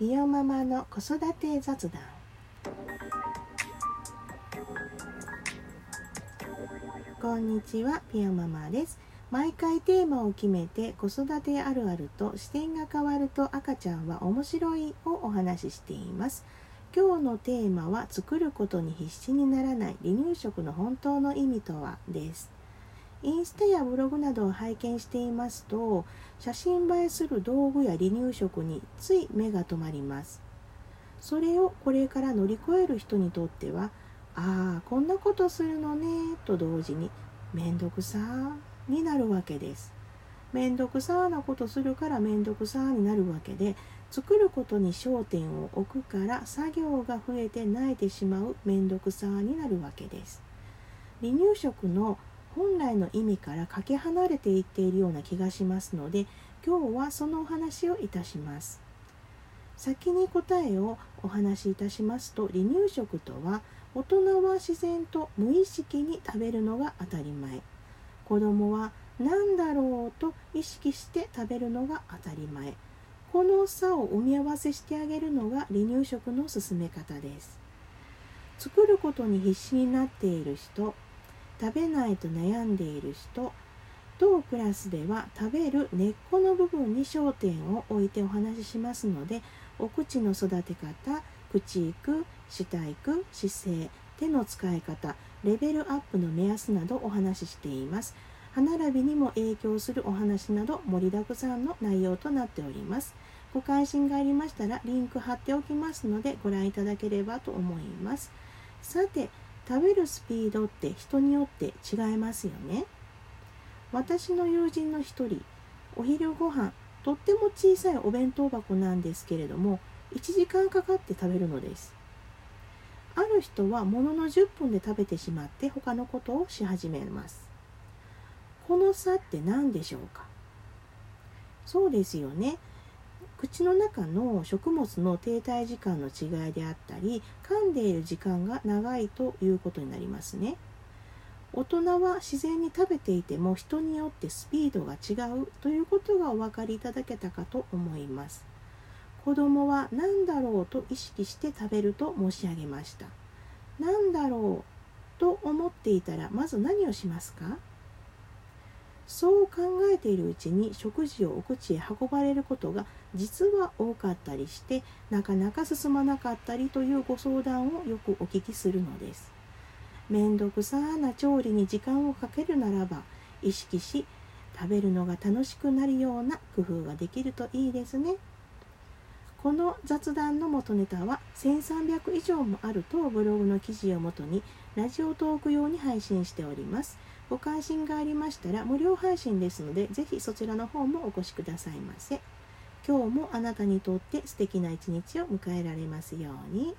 美容ママの子育て雑談。こんにちはピアママです。毎回テーマを決めて子育てあるあると視点が変わると赤ちゃんは面白いをお話ししています。今日のテーマは作ることに必死にならない離乳食の本当の意味とは？です。インスタやブログなどを拝見していますと写真映えする道具や離乳食につい目が止まります。それをこれから乗り越える人にとってはああこんなことするのねと同時にめんどくさになるわけですめんどくさなことするからめんどくさになるわけで作ることに焦点を置くから作業が増えて泣いてしまうめんどくさになるわけです。離乳食の本来の意味からかけ離れていっているような気がしますので今日はそのお話をいたします。先に答えをお話しいたしますと離乳食とは大人は自然と無意識に食べるのが当たり前。子供は何だろうと意識して食べるのが当たり前。この差を埋め合わせしてあげるのが離乳食の進め方です。作ることに必死になっている人食べないと悩んでいる人当クラスでは食べる根っこの部分に焦点を置いてお話ししますのでお口の育て方口育歯体育姿勢手の使い方レベルアップの目安などお話ししています。歯並びにも影響するお話など盛りだくさんの内容となっております。ご関心がありましたらリンク貼っておきますのでご覧いただければと思います。さて食べるスピードって人によって違いますよね。私の友人の一人お昼ご飯とっても小さいお弁当箱なんですけれども1時間かかって食べるのです。ある人はものの10分で食べてしまって他のことをし始めます。この差って何でしょうか？そうですよね。口の中の食物の停滞時間の違いであったり噛んでいる時間が長いということになりますね。大人は自然に食べていても人によってスピードが違うということがお分かりいただけたかと思います。子供は何だろうと意識して食べると申し上げました。何だろうと思っていたらまず何をしますか？そう考えているうちに食事をお口へ運ばれることが実は多かったりしてなかなか進まなかったりというご相談をよくお聞きするのです。面倒くさな調理に時間をかけるならば意識し食べるのが楽しくなるような工夫ができるといいですね。この雑談の元ネタは1300以上もある当ブログの記事をもとにラジオトーク用に配信しております。ご関心がありましたら無料配信ですので、ぜひそちらの方もお越しくださいませ。今日もあなたにとって素敵な一日を迎えられますように。